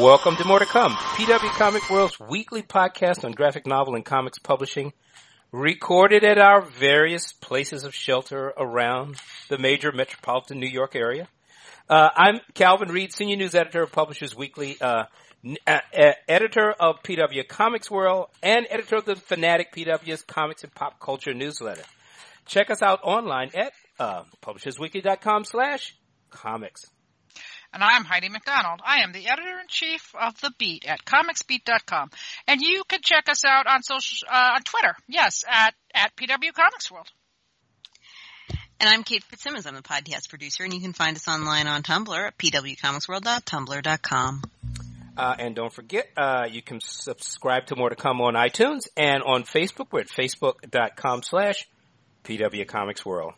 Welcome to More to Come, PW Comic World's weekly podcast on graphic novel and comics publishing, recorded at our various places of shelter around the major metropolitan New York area. Uh, I'm Calvin Reid, senior news editor of Publishers Weekly, uh, uh, editor of PW Comics World, and editor of the Fanatic PW's Comics and Pop Culture newsletter. Check us out online at uh, publishersweekly.com slash comics. And I'm Heidi McDonald. I am the editor-in-chief of The Beat at comicsbeat.com. And you can check us out on social, uh, on Twitter. Yes, at, at PW Comics World. And I'm Kate Fitzsimmons. I'm the podcast producer, and you can find us online on Tumblr at pwcomicsworld.tumblr.com. Uh, and don't forget, uh, you can subscribe to More to Come on iTunes and on Facebook. We're at facebook.com slash pwcomicsworld.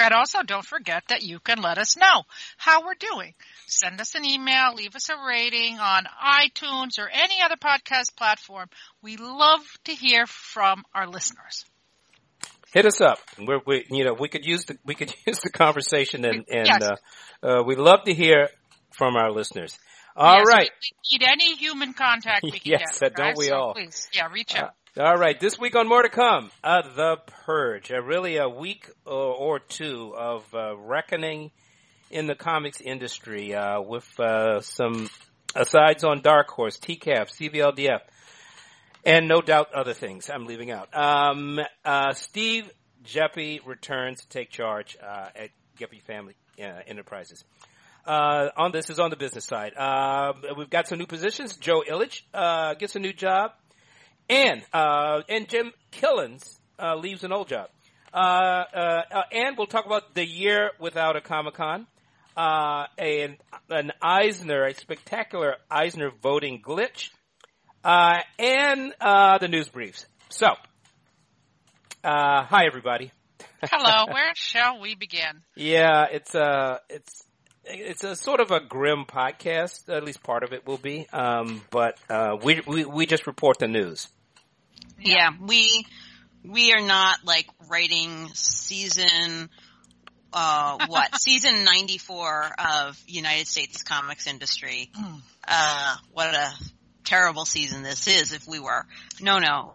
And also don't forget that you can let us know how we're doing. Send us an email, leave us a rating on iTunes or any other podcast platform. We love to hear from our listeners. Hit us up. We're, we, you know, we could use the, we could use the conversation and, and, yes. uh, uh, we love to hear from our listeners. All yes, right. We need any human contact we can yes, get. don't we so all? Please, yeah, reach out. Uh, all right, this week on More to Come, uh, The Purge. Uh, really a week or, or two of uh, reckoning in the comics industry uh, with uh, some asides on Dark Horse, TCAF, CBLDF, and no doubt other things I'm leaving out. Um, uh, Steve Geppi returns to take charge at Geppi Family Enterprises. on this is on the business side. we've got some new positions. Joe Illidge gets a new job and uh, and Jim Killens uh, leaves an old job. Uh, uh, uh, and we'll talk about the year without a Comic Con. Uh, an, an Eisner, a spectacular Eisner voting glitch, and the news briefs. So, hi everybody. Hello. Where shall we begin? Yeah, it's a it's it's a sort of a grim podcast. At least part of it will be. Um, but we, we we just report the news. Yeah, we we are not like writing season uh what season 94 of United States comics industry. Hmm. Uh what a terrible season this is if we were. No, no.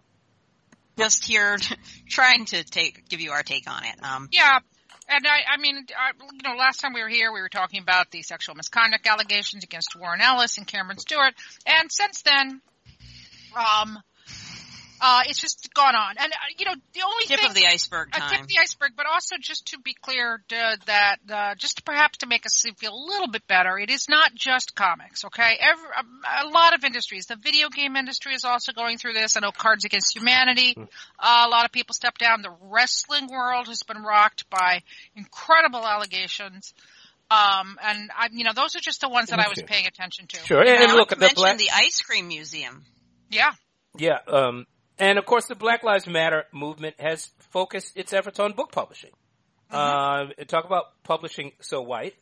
Just here trying to take give you our take on it. Um Yeah. And I, I mean, I, you know, last time we were here, we were talking about the sexual misconduct allegations against Warren Ellis and Cameron Stewart, and since then, um, uh, it's just gone on, and uh, you know the only tip thing, of the iceberg time. A tip of the iceberg, but also just to be clear to, that uh, just to perhaps to make us feel a little bit better, it is not just comics. Okay, Every, a, a, lot of industries, the video game industry is also going through this. I know Cards Against Humanity. Mm. Uh, a lot of people stepped down. The wrestling world has been rocked by incredible allegations. Um, and I, you know, those are just the ones that I was paying attention to. Sure, and, and look at the black- the ice cream museum. Yeah. Yeah, um, and of course, the Black Lives Matter movement has focused its efforts on book publishing. Mm-hmm. Uh, talk about publishing so white.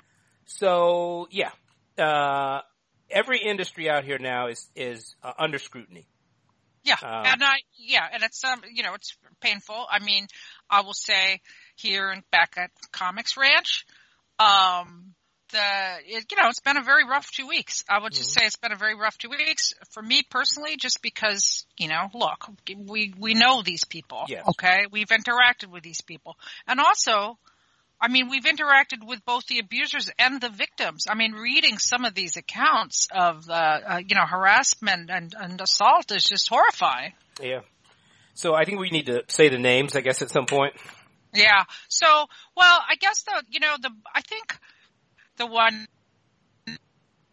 So yeah, uh, every industry out here now is is uh, under scrutiny. Yeah, um, and I yeah, and it's um you know it's painful. I mean, I will say here and back at Comics Ranch, um, the it, you know it's been a very rough two weeks. I would just mm-hmm. say it's been a very rough two weeks for me personally, just because you know, look, we we know these people. Yes. Okay, we've interacted with these people, and also. I mean, we've interacted with both the abusers and the victims. I mean, reading some of these accounts of, uh, uh, you know, harassment and, and assault is just horrifying. Yeah. So I think we need to say the names, I guess, at some point. Yeah. So, well, I guess the, you know, the, I think the one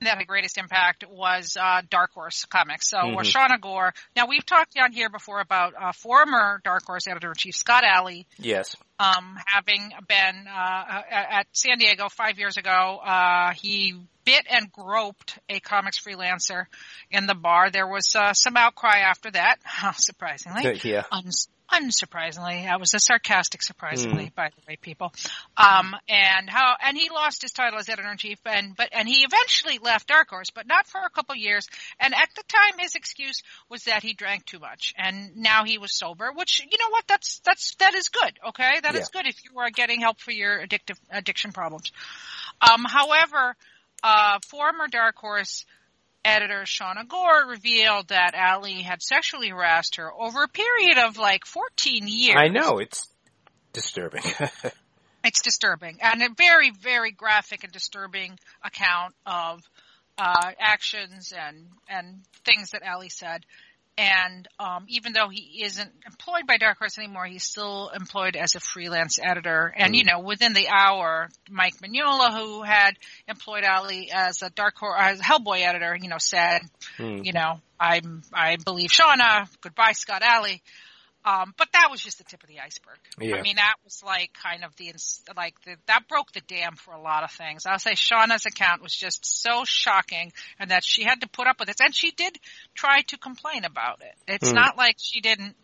that had the greatest impact was uh, Dark Horse Comics. So mm-hmm. Washauna Gore. Now we've talked down here before about uh, former Dark Horse editor in chief Scott Allie. Yes. Um, having been uh, at San Diego five years ago, uh, he bit and groped a comics freelancer in the bar. There was uh, some outcry after that, surprisingly. Yeah unsurprisingly, that was a sarcastic surprisingly, mm. by the way, people. Um, and how, and he lost his title as editor in chief, and but and he eventually left Dark Horse, but not for a couple years. And at the time, his excuse was that he drank too much, and now he was sober. Which you know what? That's that's that is good. Okay, that yeah. is good if you are getting help for your addictive addiction problems. Um, however, uh, former Dark Horse editor Shauna Gore revealed that Allie had sexually harassed her over a period of like 14 years. I know it's disturbing. it's disturbing and a very, very graphic and disturbing account of uh, actions and and things that Allie said. And um, even though he isn't employed by Dark Horse anymore, he's still employed as a freelance editor. And mm. you know, within the hour, Mike Mignola, who had employed Allie as a Dark Horse, as Hellboy editor, you know, said, mm. you know, I'm I believe Shauna. Goodbye, Scott Allie. Um, but that was just the tip of the iceberg. Yeah. I mean, that was like kind of the like the, that broke the dam for a lot of things. I'll say Shauna's account was just so shocking, and that she had to put up with it, and she did try to complain about it. It's hmm. not like she didn't,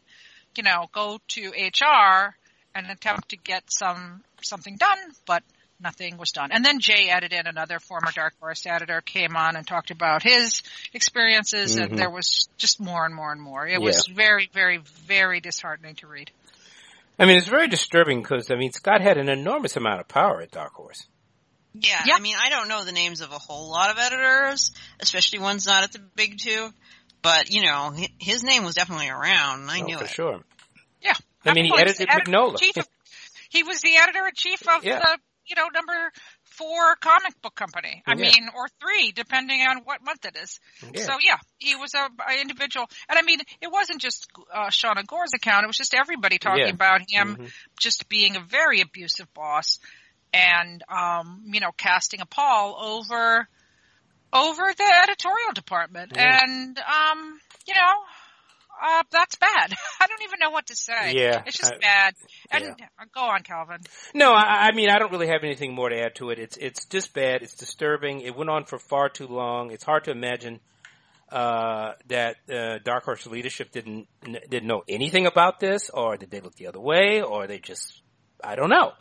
you know, go to HR and attempt to get some something done, but nothing was done. And then Jay added in another former Dark Horse editor came on and talked about his experiences mm-hmm. and there was just more and more and more. It yeah. was very, very, very disheartening to read. I mean, it's very disturbing because, I mean, Scott had an enormous amount of power at Dark Horse. Yeah, I mean, I don't know the names of a whole lot of editors, especially ones not at the big two, but, you know, his name was definitely around. I oh, knew for it. sure. Yeah. I mean, he edited Mignola. he was the editor-in-chief of yeah. the you know, number four comic book company. I yeah. mean, or three, depending on what month it is. Yeah. So yeah, he was a, a, individual, and I mean, it wasn't just uh, Shauna Gore's account; it was just everybody talking yeah. about him mm-hmm. just being a very abusive boss, and um, you know, casting a pall over over the editorial department, and um, you know, uh, that's bad. I don't even know what to say. Yeah. It's just I, bad. And yeah. Uh, go on, Calvin. No, I, I, mean, I don't really have anything more to add to it. It's, it's just bad. It's disturbing. It went on for far too long. It's hard to imagine, uh, that, uh, Dark Horse leadership didn't, didn't know anything about this, or did they look the other way, or they just, I don't know.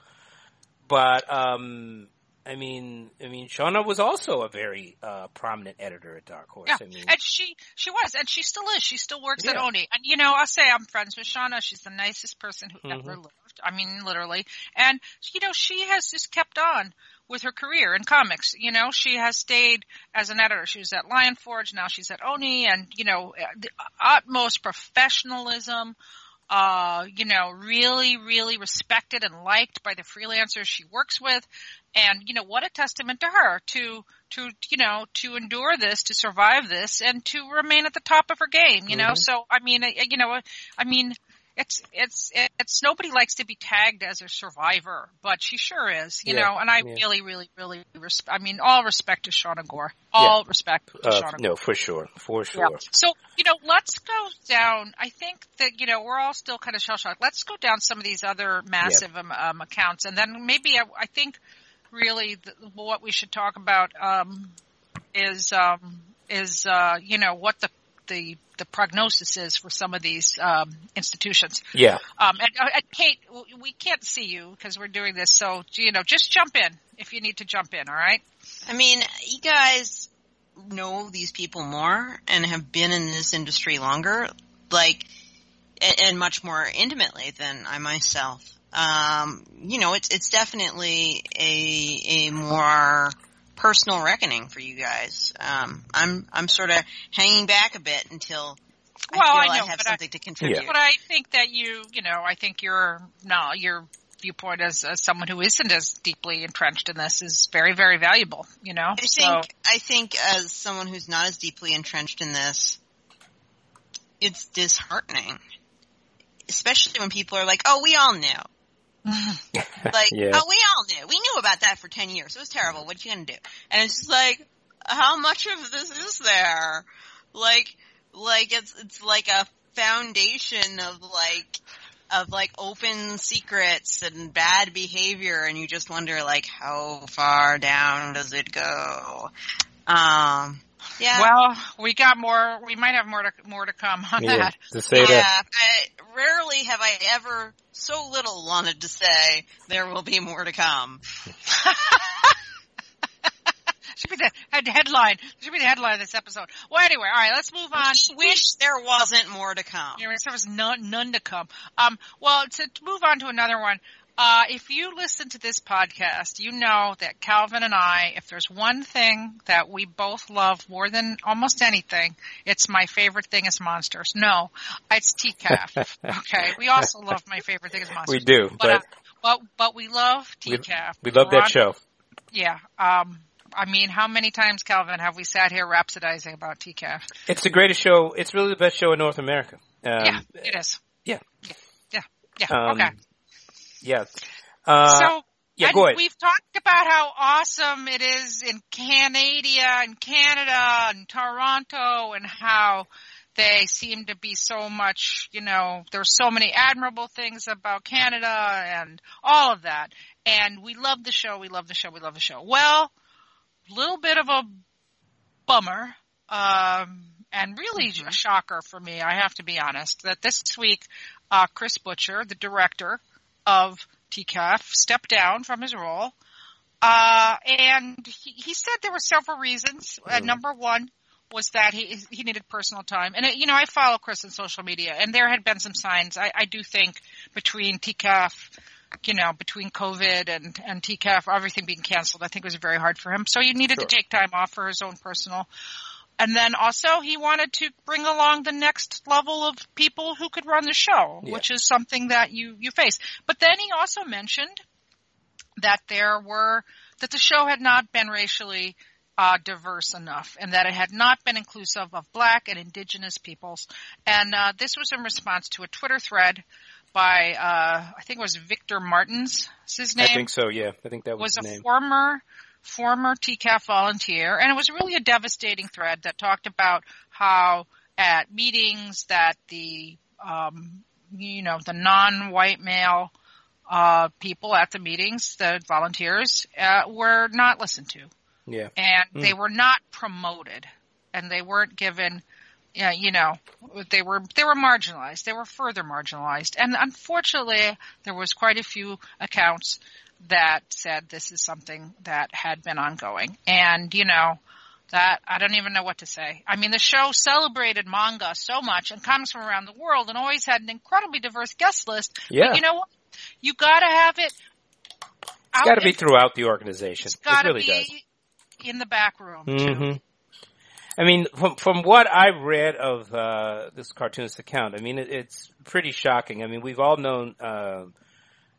But, um, I mean, I mean, Shauna was also a very uh, prominent editor at Dark Horse. Yeah, I mean, and she she was, and she still is. She still works yeah. at Oni. And you know, I'll say I'm friends with Shauna. She's the nicest person who mm-hmm. ever lived. I mean, literally. And you know, she has just kept on with her career in comics. You know, she has stayed as an editor. She was at Lion Forge. Now she's at Oni, and you know, the utmost professionalism uh, you know, really, really respected and liked by the freelancers she works with. And, you know, what a testament to her to, to, you know, to endure this, to survive this, and to remain at the top of her game, you mm-hmm. know? So, I mean, you know, I mean, it's it's it's nobody likes to be tagged as a survivor, but she sure is, you yeah, know. And I yeah. really, really, really. I mean, all respect to Shauna Gore. All yeah. respect to uh, Shauna. No, for sure, for sure. So you know, let's go down. I think that you know we're all still kind of shell shocked. Let's go down some of these other massive um, um, accounts, and then maybe I, I think really the, what we should talk about um, is um, is uh, you know what the the the prognosis is for some of these um, institutions. Yeah. Um, and, uh, and, Kate, we can't see you because we're doing this, so you know, just jump in if you need to jump in. All right. I mean, you guys know these people more and have been in this industry longer, like, and, and much more intimately than I myself. Um, you know, it's it's definitely a a more personal reckoning for you guys. Um, I'm I'm sort of hanging back a bit until I well, I, know, I have something I, to contribute. But I think that you, you know, I think your no, your viewpoint as, as someone who isn't as deeply entrenched in this is very, very valuable. You know, I so. think I think as someone who's not as deeply entrenched in this, it's disheartening, especially when people are like, "Oh, we all knew." like, yeah. oh, we all knew. We knew about that for 10 years. It was terrible. What you gonna do? And it's just like, how much of this is there? Like, like it's, it's like a foundation of like, of like open secrets and bad behavior and you just wonder like how far down does it go? Um, yeah. Well, we got more. We might have more to more to come on yeah, that. To say yeah, that. I, rarely have I ever so little wanted to say there will be more to come. should be the head headline. Should be the headline of this episode. Well, anyway, all right, let's move on. Wish, wish there wasn't more to come. Yeah, there was none, none to come. Um, well, to, to move on to another one. Uh, if you listen to this podcast, you know that Calvin and I, if there's one thing that we both love more than almost anything, it's my favorite thing is monsters. No, it's TCAF. okay, we also love my favorite thing is monsters. We do, but but, uh, but, but we love TCAF. we love We're that on- show. Yeah. Um, I mean, how many times, Calvin, have we sat here rhapsodizing about TCAF? It's the greatest show. It's really the best show in North America. Um, yeah, it is. yeah. Yeah. Yeah. Um, okay. Yeah. Uh, so yeah, go ahead. we've talked about how awesome it is in Canada and Canada and Toronto and how they seem to be so much, you know, there's so many admirable things about Canada and all of that. And we love the show, we love the show, we love the show. Well, little bit of a bummer, um, and really a shocker for me, I have to be honest, that this week, uh, Chris Butcher, the director of TCAF, stepped down from his role. Uh, and he, he said there were several reasons. Uh, number one was that he he needed personal time, and it, you know I follow Chris on social media, and there had been some signs. I, I do think between TCAF, you know, between COVID and and TCAF, everything being canceled, I think it was very hard for him. So he needed Sure. to take time off for his own personal. And then also he wanted to bring along the next level of people who could run the show, Yeah. which is something that you you face. But then he also mentioned that there were that the show had not been racially uh, diverse enough, and that it had not been inclusive of Black and Indigenous peoples. And uh, this was in response to a Twitter thread by uh, I think it was Victor Martins. Is his name? I think so. Yeah, I think that was, was a name. former former TCAF volunteer, and it was really a devastating thread that talked about how at meetings that the um, you know the non-white male uh, people at the meetings, the volunteers, uh, were not listened to, yeah. and Hmm. they were not promoted, and they weren't given. Yeah, you know, they were they were marginalized. They were further marginalized, and unfortunately, there was quite a few accounts that said this is something that had been ongoing. And, you know, that I don't even know what to say. I mean, the show celebrated manga so much and comics from around the world and always had an incredibly diverse guest list. Yeah. But you know what? You gotta have it It's out got to be throughout the organization. It's gotta it really be does. in the back room too. hmm I mean, from from what I read of uh, this cartoonist account, I mean, it, it's pretty shocking. I mean, we've all known uh,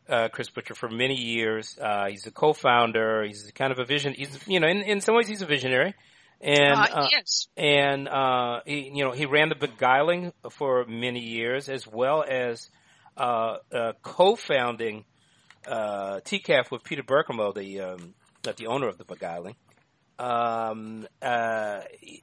uh, Chris Butcher for many years. Uh, he's a co-founder. He's kind of a vision. He's you know, in in some ways, he's a visionary. And uh, uh, yes. and uh, he, you know he ran the Beguiling for many years, as well as uh, uh, co-founding uh, TCAF with Peter Birkemoe, the um, the owner of the Beguiling. Um, uh,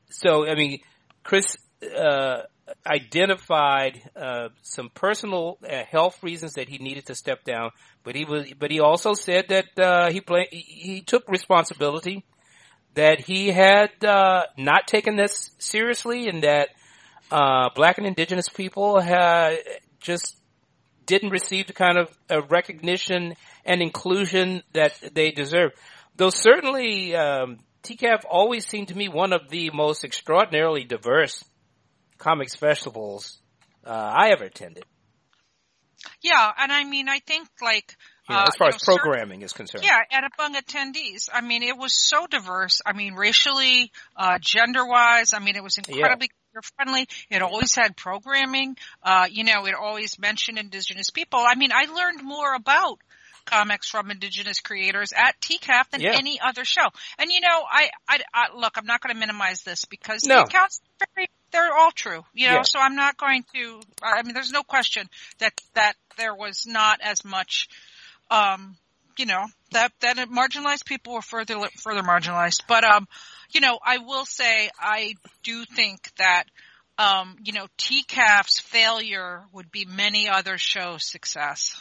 so I mean, Chris uh, identified uh, some personal uh, health reasons that he needed to step down, but he was but he also said that uh, he play, he took responsibility that he had uh, not taken this seriously and that uh, black and indigenous people had just didn't receive the kind of uh, recognition and inclusion that they deserve. Though certainly um, TCAF always seemed to me one of the most extraordinarily diverse comics festivals uh, I ever attended. Yeah, and I mean, I think like You know, uh, as far you as know, programming is concerned. Yeah, and among attendees, I mean, it was so diverse. I mean, racially, uh, gender-wise, I mean, it was incredibly friendly. It always had programming. Uh, you know, it always mentioned indigenous people. I mean, I learned more about comics from indigenous creators at TCAF than Yeah. any other show. And you know, I, I, I look, I'm not going to minimize this because No. the accounts are very, they're all true, you know, Yeah. so I'm not going to, I mean, there's no question that, that there was not as much, um, you know, that, that marginalized people were further, further marginalized. But, um, you know, I will say I do think that, um, you know, TCAF's failure would be many other shows' success.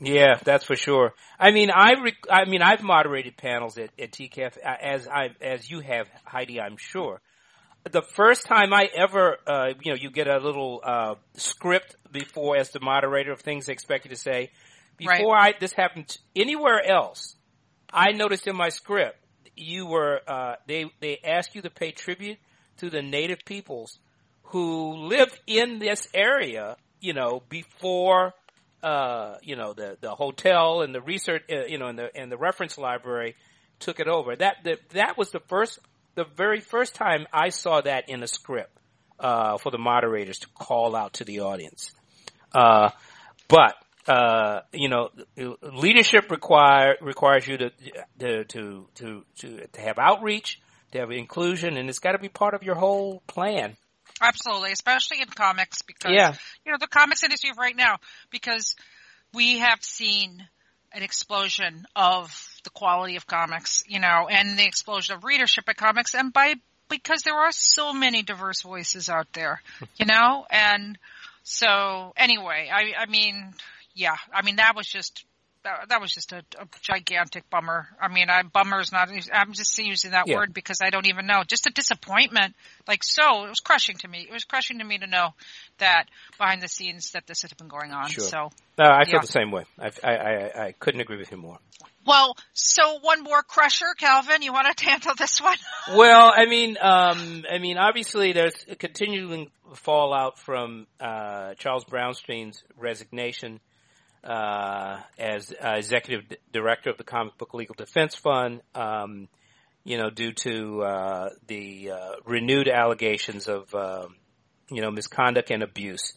Yeah, that's for sure. I mean, I rec- I mean, I've moderated panels at, at TCAF as I as you have, Heidi. I'm sure. The first time I ever, uh, you know, you get a little uh, script before as the moderator of things they expect you to say. Right. Before I this happened anywhere else, I noticed in my script you were uh, they they asked you to pay tribute to the native peoples who lived in this area, you know, before uh, you know, the the hotel and the research, uh, you know, and the and the reference library took it over. That that that was the first, the very first time I saw that in a script uh, for the moderators to call out to the audience. Uh, but uh, you know, leadership require requires you to to to to to, to have outreach, to have inclusion, and it's got to be part of your whole plan. Absolutely, especially in comics because Yeah. you know the comics industry right now because we have seen an explosion of the quality of comics, you know, and the explosion of readership of comics and by because there are so many diverse voices out there, you know, and so anyway, I I mean, yeah, I mean that was just that, that was just a, a gigantic bummer. I mean, I bummer is not. I'm just using that Yeah. word because I don't even know. Just a disappointment. Like so, it was crushing to me. It was crushing to me to know that behind the scenes that this had been going on. Sure. So, No, I feel Yeah. the same way. I, I, I, I couldn't agree with you more. well, so one more crusher, Calvin. You want to handle this one? Well, I mean, um, I mean, obviously there's a continuing fallout from uh, Charles Brownstein's resignation uh, as uh, executive director of the Comic Book Legal Defense Fund. Um, you know, due to uh, the uh, renewed allegations of uh, you know misconduct and abuse.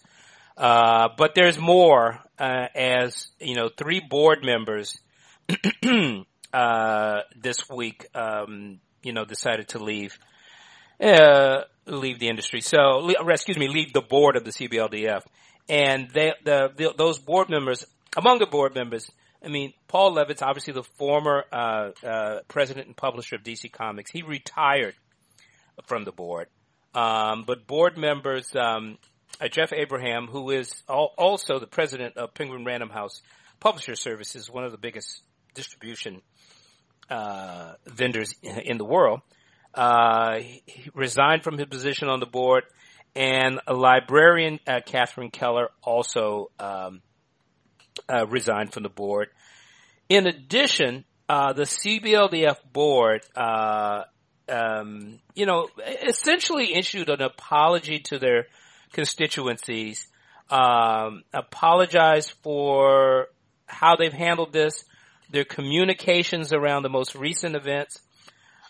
Uh, but there's more, uh, as you know, three board members uh, this week, um, you know, decided to leave, uh, leave the industry. So, excuse me, leave the board of the CBLDF. And they, the, the, those board members, among the board members, I mean, Paul Levitz, obviously the former, uh, uh, president and publisher of DC Comics, he retired from the board. Um, but board members, um, uh, Jeff Abraham, who is al- also the president of Penguin Random House Publisher Services, one of the biggest distribution uh, vendors in the world, uh, resigned from his position on the board, and a librarian, uh, Catherine Keller, also um, uh, resigned from the board. In addition, uh, the CBLDF board, uh, um, you know, essentially issued an apology to their constituencies, um, apologized for how they've handled this, their communications around the most recent events,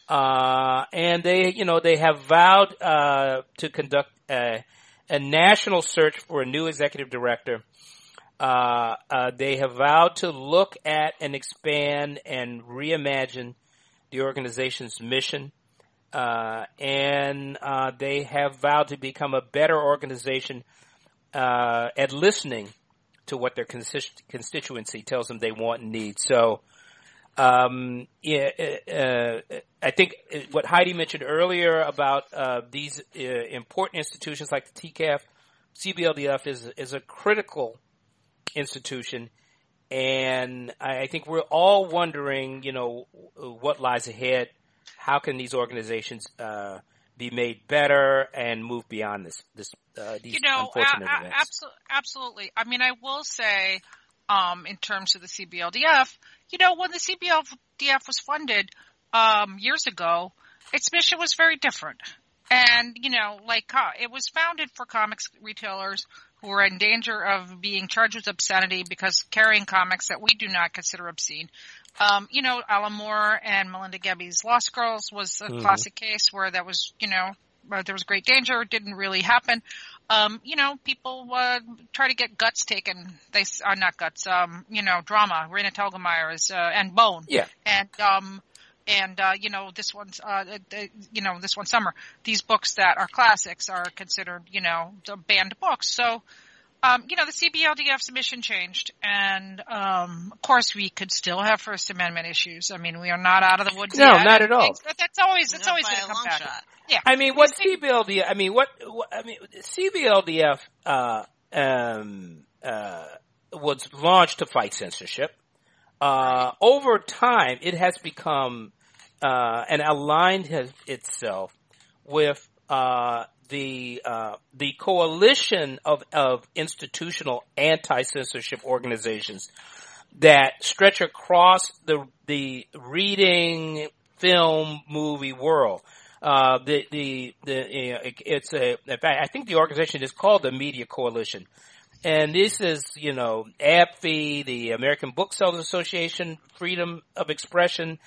uh, and they, you know, they have vowed uh, to conduct a, a national search for a new executive director. Uh, uh, they have vowed to look at and expand and reimagine the organization's mission. Uh, and uh, they have vowed to become a better organization uh, at listening to what their consist- constituency tells them they want and need. So, um, yeah, uh, I think what Heidi mentioned earlier about uh, these important institutions like the TCAF, CBLDF is is a critical institution, and I, I think we're all wondering, you know, what lies ahead. How can these organizations uh, be made better and move beyond this this uh, these you know, unfortunate a- a- events? absolutely. I mean, I will say, um, in terms of the CBLDF, you know, when the CBLDF was funded um, years ago, its mission was very different. And you know, like uh, it was founded for comics retailers who are in danger of being charged with obscenity because carrying comics that we do not consider obscene. Um, you know, Alan Moore and Melinda Gebbie's Lost Girls was a Mhm. classic case where that was, you know, uh, there was great danger. It didn't really happen. Um, you know, people uh, try to get guts taken. They are not guts. Um, you know, drama. Raina Telgemeier is uh, and Bone. Yeah. And um, and uh, you know, this one's uh, you know, this one summer. These books that are classics are considered, you know, the banned books. So. Um, you know, the CBLDF mission changed, and um, of course, we could still have First Amendment issues. I mean, we are not out of the woods No, yet. not at all. That- That's always that's Not always going to come back. shot. Yeah, I mean, what CBLDF? I mean, what, what I mean, CBLDF uh, um, uh, was launched to fight censorship. Uh, over time, it has become uh, and aligned has, itself with uh, the uh, the coalition of of institutional anti censorship organizations that stretch across the the reading, film, movie world. Uh, the the the it's a in fact I think the organization is called the Media Coalition, And this is, you know, ABFE, the American Booksellers Association, Freedom of Expression,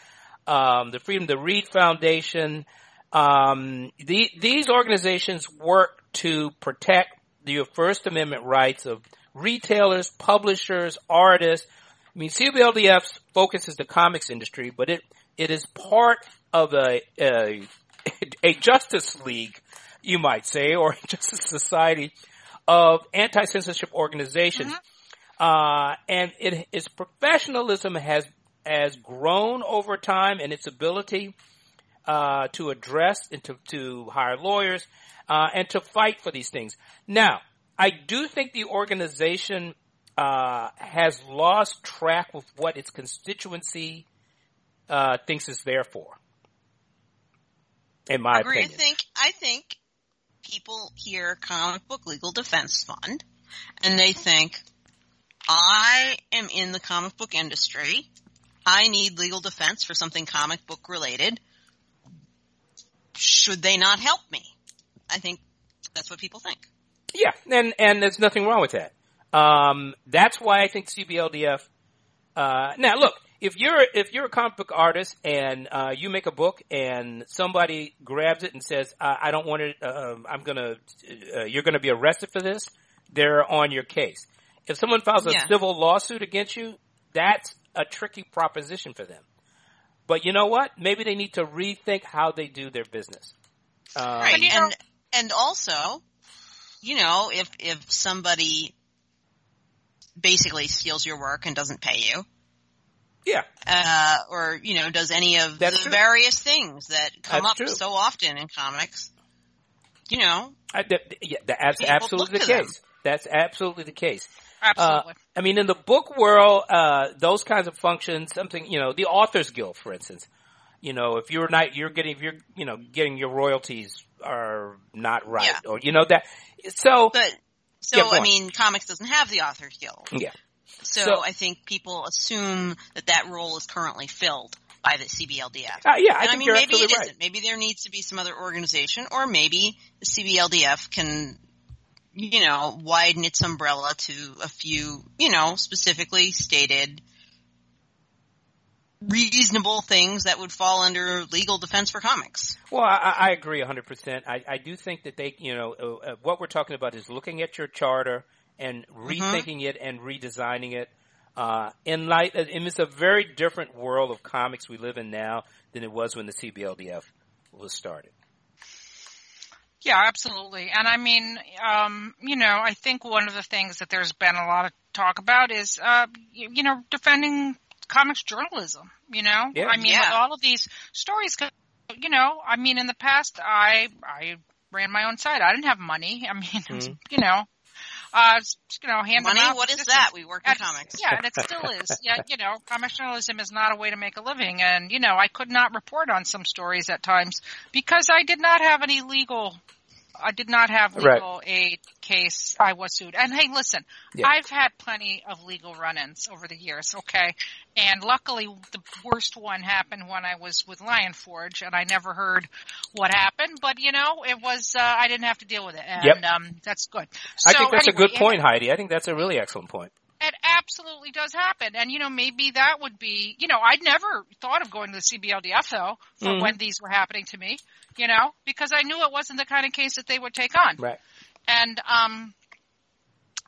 um, the Freedom to Read Foundation. Um, the, these organizations work to protect the First Amendment rights of retailers, publishers, artists. I mean, CBLDF focuses the comics industry, but it, it is part of a, a, a justice league, you might say, or justice society of anti-censorship organizations. Mm-hmm. Uh, and it, its professionalism has, has grown over time and its ability, uh, to address and to, to hire lawyers, uh, and to fight for these things. Now, I do think the organization, uh, has lost track with what its constituency, uh, thinks is there for. In my Agree. opinion. I think, I think people hear comic book legal defense fund and they think, I am in the comic book industry. I need legal defense for something comic book related. Should they not help me? I think that's what people think. Yeah, and and there's nothing wrong with that. Um, that's why I think CBLDF. Uh, now, look, if you're if you're a comic book artist and uh, you make a book and somebody grabs it and says, "I, I don't want it," uh, I'm gonna, uh, you're gonna be arrested for this. They're on your case. If someone files a Yeah. civil lawsuit against you, that's a tricky proposition for them. But you know what? Maybe they need to rethink how they do their business. Um, Right. and and also, you know, if if somebody basically steals your work and doesn't pay you, Yeah, uh, or you know, does any of That's the true. various things that come That's up true. so often in comics, you know, I, that, yeah, that's People absolutely the to them. case. That's absolutely the case. Absolutely. Uh, I mean, in the book world, uh, those kinds of functions, something, you know, the Authors Guild, for instance, you know, if you're not, you're getting, if you're, you know, getting your royalties are not right, Yeah. or, you know, that, so, but so Yeah, I mean, comics doesn't have the Authors Guild, yeah. so, So- I think people assume that that role is currently filled by the CBLDF. Uh, yeah, I and I mean, maybe it right. not Maybe there needs to be some other organization, or maybe the CBLDF can, you know, widen its umbrella to a few, you know, specifically stated reasonable things that would fall under legal defense for comics. Well, I, I agree 100%. I, I do think that they, you know, uh, uh, what we're talking about is looking at your charter and rethinking it and redesigning it. Uh, in light, and it's a very different world of comics we live in now than it was when the CBLDF was started. Yeah, absolutely. And I mean, um, you know, I think one of the things that there's been a lot of talk about is, uh, you, you know, defending comics journalism. You know, Yeah. I mean, Yeah. with all of these stories. you know, I mean, in the past, I I ran my own site. I didn't have money. I mean, it was, you know, uh, you know, hand Money? out. What is that? We work in comics. Yeah, and it still is. Yeah, you know, comic journalism is not a way to make a living, and you know, I could not report on some stories at times because I did not have any legal. I did not have Right. legal aid case I was sued. And hey, listen, Yeah. I've had plenty of legal run-ins over the years, okay? And luckily the worst one happened when I was with Lion Forge and I never heard what happened, but you know, it was, uh, I didn't have to deal with it and, Yep. um, that's good. I think that's anyway, a good point, Heidi. I think that's a really excellent point. It absolutely does happen. And, you know, maybe that would be, you know, I'd never thought of going to the CBLDF though for Mhm. when these were happening to me, you know, because I knew it wasn't the kind of case that they would take on. Right. And, um,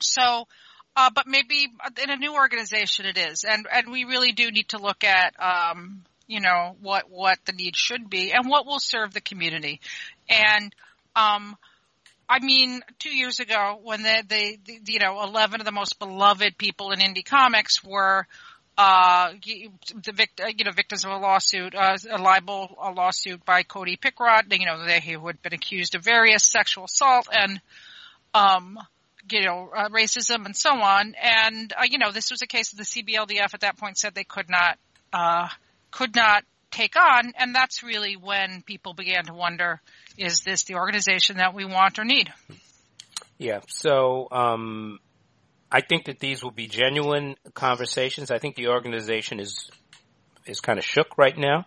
so, uh, but maybe in a new organization it is. And, and we really do need to look at, um, you know, what, what the need should be and what will serve the community. And, um, I mean, two years ago when the, the, the, you know, 11 of the most beloved people in indie comics were, uh, the vict, uh, you know, victims of a lawsuit, uh, a libel, a lawsuit by Cody Pickrodt, you know, they who had been accused of various sexual assault and, um, you know, uh, racism and so on. And, uh, you know, this was a case that the CBLDF at that point said they could not, uh, could not take on. And that's really when people began to wonder, is this the organization that we want or need? Yeah. So, um, I think that these will be genuine conversations. I think the organization is, is kind of shook right now.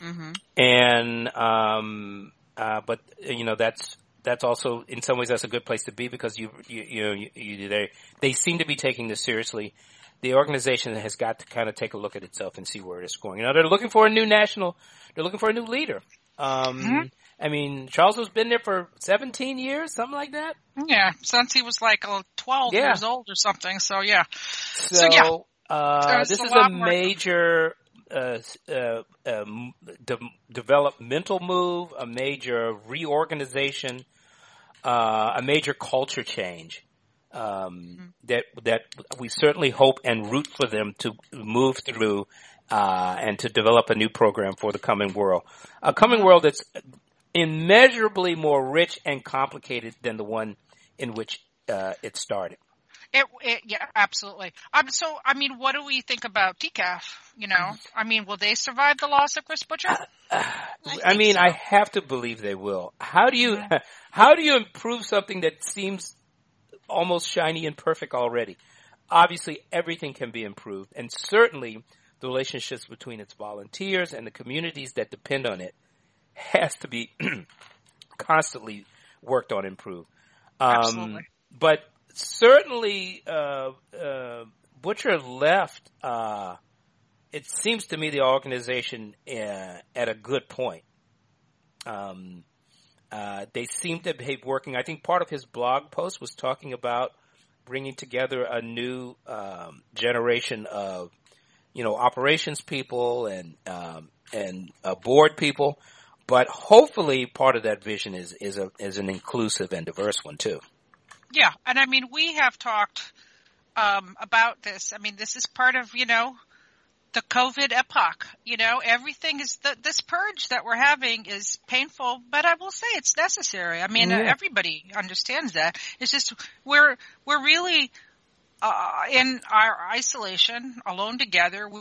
hmm And, um, uh, but, you know, that's that's also in some ways that's a good place to be because you you you know you, you they they seem to be taking this seriously. The organization has got to kind of take a look at itself and see where it's going. You know, they're looking for a new national. They're looking for a new leader. Um, Mhm. I mean, Charles has been there for 17 years, something like that. Yeah, since he was like uh, 12 Yeah. years old or something. So yeah. So, So, yeah. uh, this a is a major uh, uh, um, de- developmental move, a major reorganization, uh, a major culture change. Um, that that we certainly hope and root for them to move through uh, and to develop a new program for the coming world, a coming world that's immeasurably more rich and complicated than the one in which uh, it started. It, it, yeah, absolutely. Um, so, I mean, what do we think about TCAF? You know, I mean, will they survive the loss of Chris Butcher? I think mean, so. I have to believe they will. How do you how do you improve something that seems almost shiny and perfect already? Obviously, everything can be improved, and certainly the relationships between its volunteers and the communities that depend on it has to be constantly worked on, and improved. Um, Absolutely. but certainly, uh, uh, Butcher left. Uh, it seems to me the organization uh, at a good point. Um, uh, they seem to be working. I think part of his blog post was talking about bringing together a new um, generation of, you know, operations people and um, and uh, board people. But hopefully, part of that vision is is a is an inclusive and diverse one too. Yeah, and I mean, we have talked um, about this. I mean, this is part of you know the COVID epoch. You know, everything is the, this purge that we're having is painful, but I will say it's necessary. I mean, uh, Yeah. everybody understands that. It's just we're we're really uh, in our isolation, alone together. We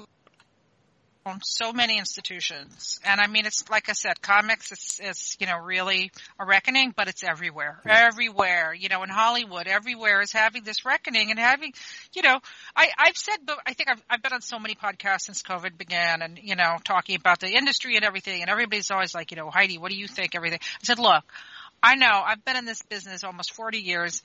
so many institutions, and I mean, it's like I said, comics is, is you know really a reckoning, but it's everywhere, everywhere. You know, in Hollywood, everywhere is having this reckoning and having, you know, I I've said, but I think I've I've been on so many podcasts since COVID began, and you know, talking about the industry and everything, and everybody's always like, you know, Heidi, what do you think? Everything. I said, look, I know I've been in this business almost 40 years,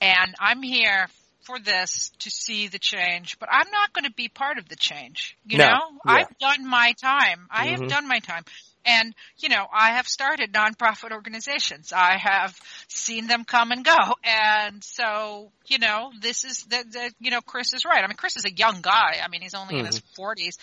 and I'm here for this to see the change, but I'm not going to be part of the change. You No, know, yeah. I've done my time. I Mhm. have done my time. And, you know, I have started nonprofit organizations. I have seen them come and go. And so, you know, this is the, the you know, Chris is right. I mean, Chris is a young guy. I mean, he's only in his forties.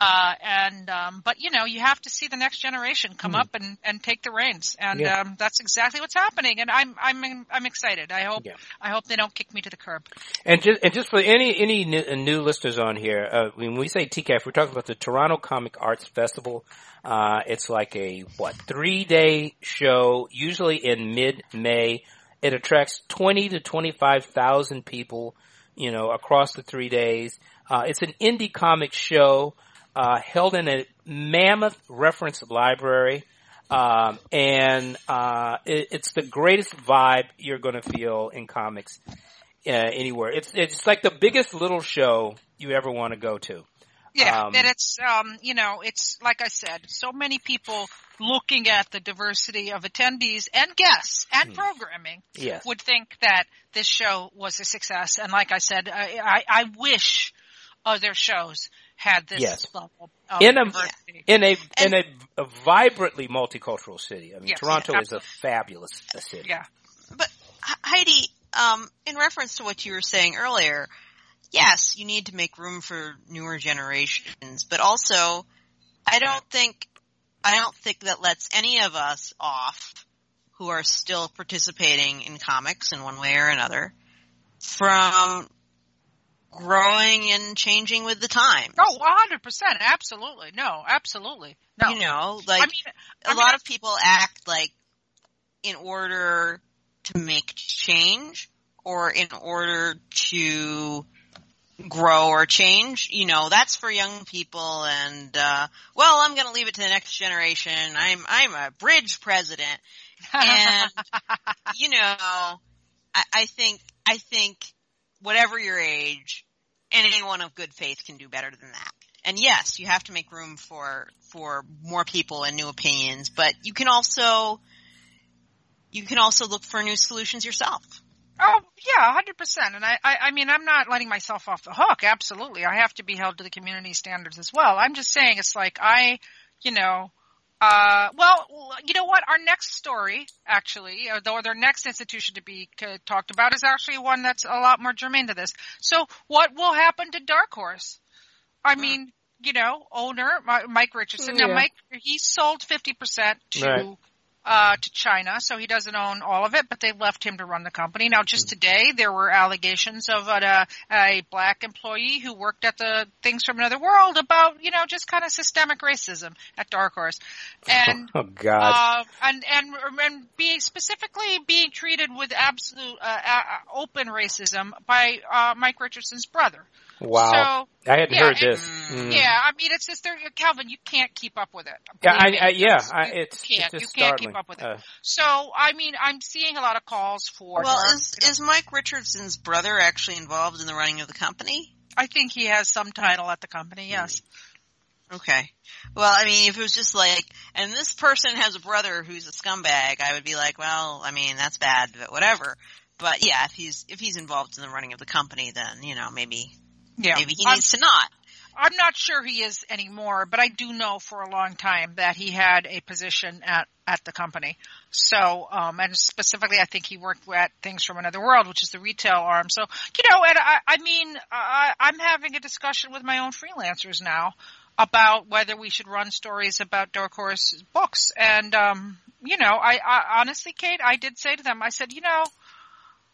Uh, and, um, but you know, you have to see the next generation come up and, and take the reins. And, Yeah. um, that's exactly what's happening. And I'm, I'm, I'm excited. I hope, Yeah. I hope they don't kick me to the curb. And just and just for any any new, uh, new listeners on here, uh, when we say TCAF, we're talking about the Toronto Comic Arts Festival. Uh, it's like a what three day show, usually in mid May. It attracts twenty to twenty five thousand people, you know, across the three days. Uh, it's an indie comic show uh, held in a mammoth reference library. Um, and uh, it, it's the greatest vibe you're going to feel in comics uh, anywhere. It's it's like the biggest little show you ever want to go to. Yeah, Um, and it's um, you know, it's like I said, so many people looking at the diversity of attendees and guests and programming Yes. would think that this show was a success. And like I said, I I, I wish other shows had this Yes. level of In a diversity. in a in a, a vibrantly multicultural city. I mean, Yes, Toronto yeah, is a fabulous city. Yeah, But Heidi, um, in reference to what you were saying earlier, yes, you need to make room for newer generations, but also, I don't think, I don't think that lets any of us off who are still participating in comics in one way or another from growing and changing with the time. oh, a hundred percent, absolutely, no, absolutely, no. You know, like I mean, a mean, lot of people act like in order to make change or in order to grow or change, you know, that's for young people and uh well, I'm going to leave it to the next generation. I'm I'm a bridge president. And you know, I, I think I think whatever your age, anyone of good faith can do better than that. And yes, you have to make room for for more people and new opinions, but you can also you can also look for new solutions yourself. Oh yeah, hundred percent. And I, I, I mean, I'm not letting myself off the hook. Absolutely, I have to be held to the community standards as well. I'm just saying, it's like I, you know, uh, well, you know what? Our next story, actually, or their next institution to be uh, talked about, is actually one that's a lot more germane to this. So, what will happen to Dark Horse? I hmm. mean, you know, owner Mike Richardson. Yeah. Now, Mike he sold fifty percent to right uh, to China, so he doesn't own all of it, but they left him to run the company. Now, just hmm. today, there were allegations of a, a black employee who worked at the Things from Another World about, you know, just kind of systemic racism at Dark Horse, and oh god, uh, and and and being specifically being treated with absolute uh, uh, open racism by uh, Mike Richardson's brother. Wow. So, I hadn't yeah, heard this. Mm. Yeah, I mean, it's just there, Calvin. You can't keep up with it. Yeah, I, I, yeah, I, it's you can't. It's you can't keep up with it. Uh, so, I mean, I'm seeing a lot of calls for. Well, is you know, is Mike Richardson's brother actually involved in the running of the company? I think he has some title at the company. Yes. Okay. Well, I mean, if it was just like, and this person has a brother who's a scumbag, I would be like, well, I mean, that's bad, but whatever. But yeah, if he's if he's involved in the running of the company, then you know maybe yeah. maybe he needs I'm, to not. I'm not sure he is anymore, but I do know for a long time that he had a position at at the company. So, um, and specifically, I think he worked at Things from Another World, which is the retail arm. So, you know, and I, I mean, I, I'm having a discussion with my own freelancers now about whether we should run stories about Dark Horse books. And, um, you know, I, I honestly, Kate, I did say to them, I said, you know,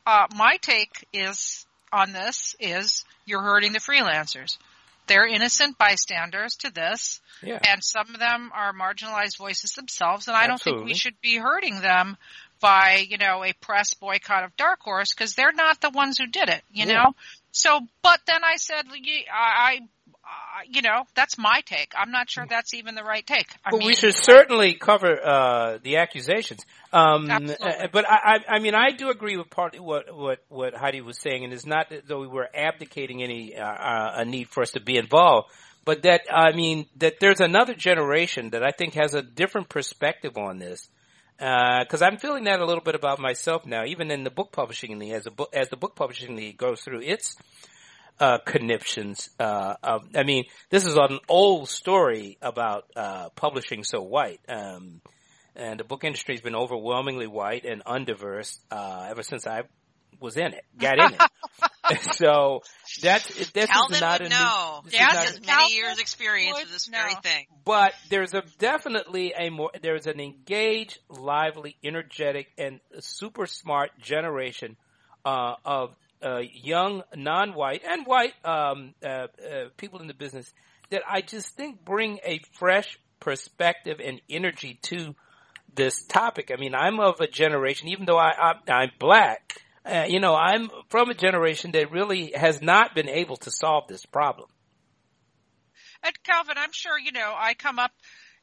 uh, my take is on this is you're hurting the freelancers. They're innocent bystanders to this, yeah. and some of them are marginalized voices themselves, and I don't think we should be hurting them by, you know, a press boycott of Dark Horse because they're not the ones who did it, you yeah. know? So, but then I said, I, uh, you know, that's my take. I'm not sure that's even the right take. I well, mean, we should certainly cover uh, the accusations. Um, uh, but I, I, mean, I do agree with partly what what what Heidi was saying, and it's not that though we were abdicating any uh, uh, a need for us to be involved, but that I mean that there's another generation that I think has a different perspective on this. Because I'm feeling that a little bit about myself now, even in the book publishing league, as a book, as the book publishing league goes through its uh, conniptions. Uh, I mean, this is an old story about uh, publishing so white. Um, and the book industry has been overwhelmingly white and undiverse uh, ever since I was in it, got in it. so that's this Calvin is not would a know. New, Dad has many years experience with this very thing. But there's a definitely a more there's an engaged, lively, energetic, and super smart generation uh, of uh, young, non-white and white um, uh, uh, people in the business that I just think bring a fresh perspective and energy to this topic. I mean, I'm of a generation, even though I, I, am black, uh, you know, I'm from a generation that really has not been able to solve this problem. And Calvin, I'm sure, you know, I come up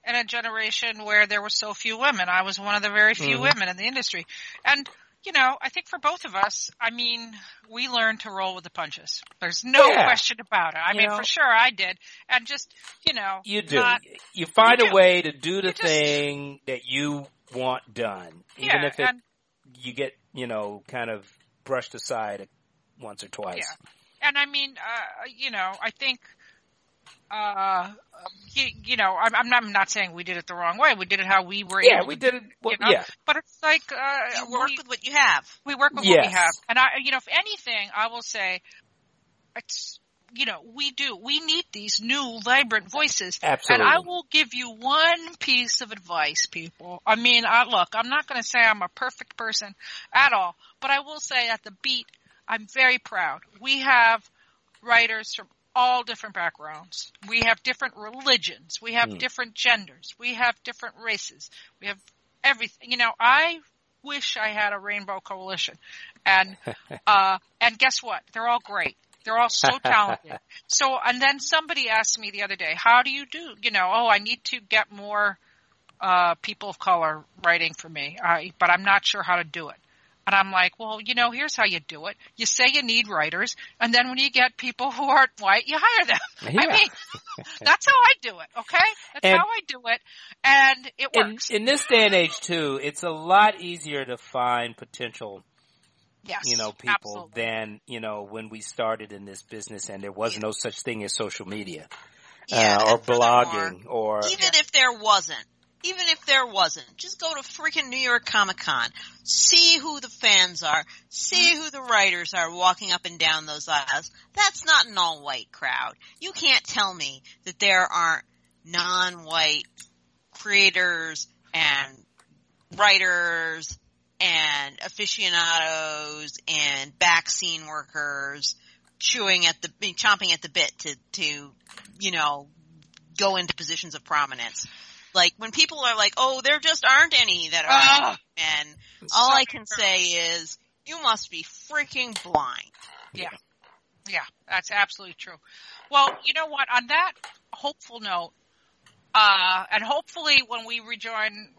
in a generation where there were so few women. I was one of the very few mm-hmm. women in the industry. And you know, I think for both of us, I mean, we learned to roll with the punches. There's no yeah. question about it. I you mean, know, for sure I did. And just, you know, you do. Not, you find you a way to do the thing that you want done, even yeah, if it, you get, you know, kind of brushed aside once or twice. Yeah. And I mean, uh, you know, I think uh, you, you know, I'm, I'm, not, I'm not saying we did it the wrong way. We did it how we were yeah, able we to, did it. Well, you know? Yeah, but it's like uh, you work we, with what you have. We work with yes. what we have, and I, you know, if anything, I will say, it's you know, we do. We need these new, vibrant voices. Absolutely. And I will give you one piece of advice, people. I mean, I, look, I'm not going to say I'm a perfect person at all, but I will say at the beat, I'm very proud. We have writers from all different backgrounds. We have different religions. We have mm. different genders. We have different races. We have everything. You know, I wish I had a rainbow coalition. And, uh, and guess what? They're all great. They're all so talented. so, and then somebody asked me the other day, how do you do, you know, oh, I need to get more, uh, people of color writing for me, uh, but I'm not sure how to do it. And I'm like, well, you know, here's how you do it. You say you need writers, and then when you get people who aren't white, you hire them. Yeah. I mean, that's how I do it, okay? That's And- how I do it, and it In, works. in this day and age too, it's a lot easier to find potential, yes. you know, people absolutely. than, you know, when we started in this business and there was no such thing as social media. Yeah, uh, or blogging or even if there wasn't, even if there wasn't, just go to freaking New York Comic Con, see who the fans are, see who the writers are walking up and down those aisles. That's not an all-white crowd. You can't tell me that there aren't non-white creators and writers and aficionados and back scene workers chewing at the chomping at the bit to to you know go into positions of prominence. Like when people are like, "Oh, there just aren't any that are," Ah. and all So I can true. say is, "You must be freaking blind." Yeah, yeah, that's absolutely true. Well, you know what? On that hopeful note, uh, and hopefully when we rejoin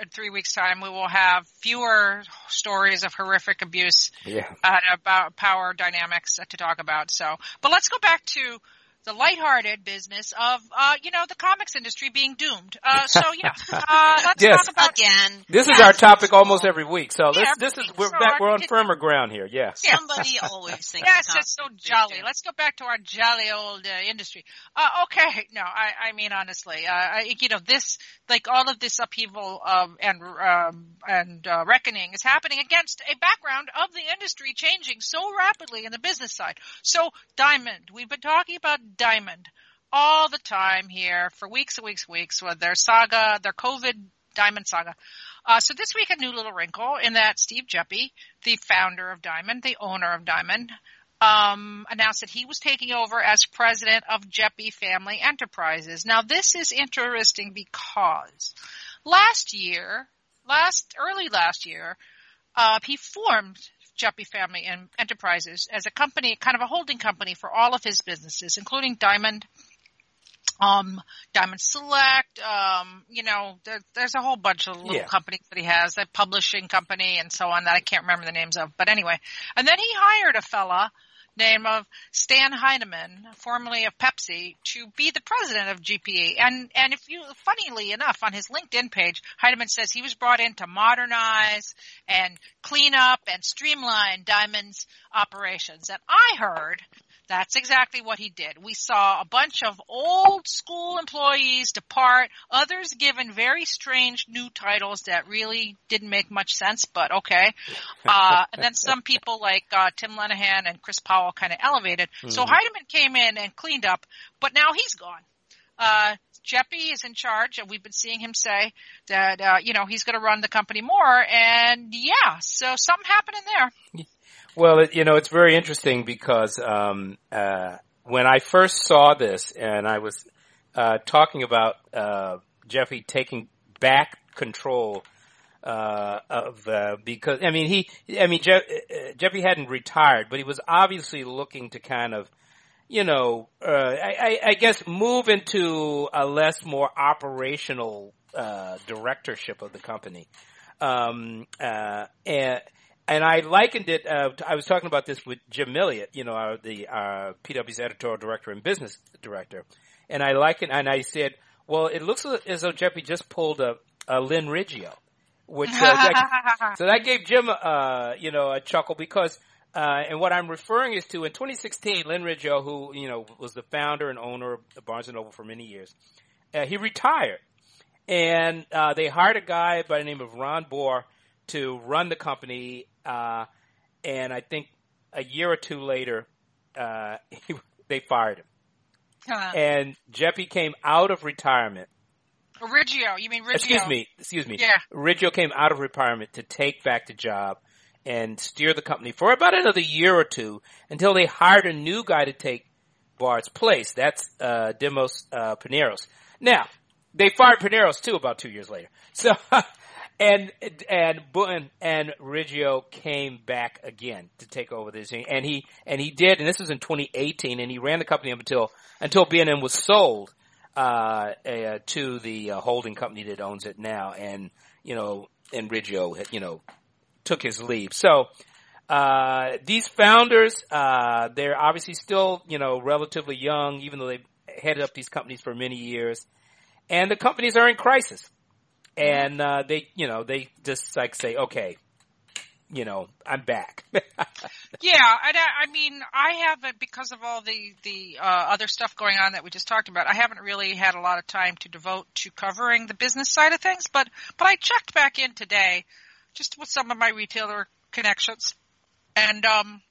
in three weeks' time, we will have fewer stories of horrific abuse yeah. and about power dynamics to talk about. So, but let's go back to the lighthearted business of, uh, you know, the comics industry being doomed. Uh, so yeah, uh, let's Yes. talk about Again, This is our topic almost every week. So this Yeah, this is we're. So back we're on firmer ground here. Yes. somebody always thinks. Yes, the it's so jolly. industry- Let's go back to our jolly old uh, industry. Uh, okay, no, I, I mean honestly, uh, I, you know, this, like all of this upheaval um, and um, and uh, reckoning is happening against a background of the industry changing so rapidly in the business side. So, Diamond, we've been talking about Diamond all the time here for weeks and weeks and weeks with their saga, their COVID Diamond saga. Uh, so this week a new little wrinkle in that Steve Geppi, the founder of Diamond, the owner of Diamond, um, announced that he was taking over as president of Geppi Family Enterprises. Now this is interesting because last year, last early last year, uh, he formed Geppi Family and Enterprises as a company, kind of a holding company for all of his businesses, including Diamond, um, Diamond Select, um, you know, there, there's a whole bunch of little Yeah. companies that he has, a publishing company and so on that I can't remember the names of. But anyway, and then he hired a fella name of Stan Heineman, formerly of Pepsi, to be the president of GPE. And and if you, funnily enough, on his LinkedIn page, Heineman says he was brought in to modernize and clean up and streamline Diamond's operations. And I heard that's exactly what he did. We saw a bunch of old school employees depart, others given very strange new titles that really didn't make much sense, but okay. Uh, and then some people like uh, Tim Lenahan and Chris Powell kind of elevated. So Mhm. Heidemann came in and cleaned up, but now he's gone. Uh, Geppi is in charge, and we've been seeing him say that uh, you know he's going to run the company more. And yeah, so something happening there. Well, it, you know, it's very interesting because um, uh, when I first saw this, and I was uh, talking about uh, Geppi taking back control uh, of uh, because I mean he I mean Je- uh, Geppi hadn't retired, but he was obviously looking to kind of you know uh, I, I, I guess move into a less more operational uh, directorship of the company. Um, uh, and and I likened it. Uh, I was talking about this with Jim Milliot, you know, uh, the uh, PW's editorial director and business director, and I likened and I said, well, it looks as though Geppi just pulled a, a Len Riggio, which uh, that, so that gave Jim, uh, you know, a chuckle because. Uh, and what I'm referring is to in 2016, Len Riggio, who you know was the founder and owner of Barnes and Noble for many years, uh, he retired, and uh, they hired a guy by the name of Ron Boire to run the company. Uh, and I think a year or two later, uh, he, they fired him. Uh, And Geppi came out of retirement. Riggio, you mean Riggio? Excuse me, excuse me. Yeah. Riggio came out of retirement to take back the job and steer the company for about another year or two until they hired a new guy to take Bart's place. That's uh, Demos uh, Parneros. Now they fired Parneros too about two years later. So and and and and Riggio came back again to take over this, and he and he did, and this was in 2018, and he ran the company up until until B&N was sold uh, uh, to the uh, holding company that owns it now, and you know, and Riggio, you know, took his leave. So, uh, these founders, uh, they're obviously still, you know, relatively young, even though they've headed up these companies for many years. And the companies are in crisis. And, uh, they, you know, they just like say, okay, you know, I'm back. yeah, and I, I mean, I haven't because of all the the uh, other stuff going on that we just talked about. I haven't really had a lot of time to devote to covering the business side of things, but but I checked back in today, just with some of my retailer connections, and um,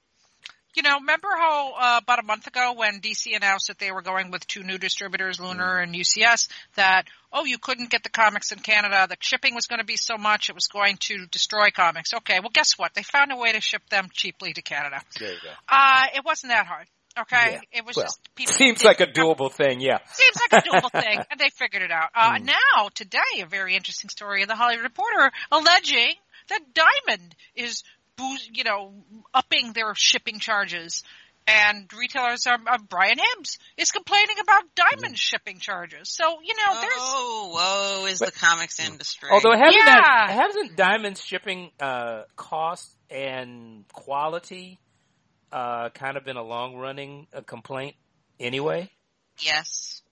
you know, remember how uh, about a month ago when DC announced that they were going with two new distributors, Lunar and UCS, that oh, you couldn't get the comics in Canada, the shipping was going to be so much, it was going to destroy comics. Okay, well, guess what? They found a way to ship them cheaply to Canada. There you go. Uh, it wasn't that hard. Okay, Yeah. it was Well, just people. Seems like a doable thing, yeah. Seems like a doable thing, and they figured it out. Uh, Hmm. Now, today, a very interesting story in the Hollywood Reporter alleging that Diamond is, you know, upping their shipping charges, and retailers are. Uh, Brian Hibbs is complaining about Diamond shipping charges. So you know, there's Oh, woe is the comics industry. Although hasn't that Yeah. hasn't Diamond's shipping uh, cost and quality uh, kind of been a long running uh, complaint anyway? yes.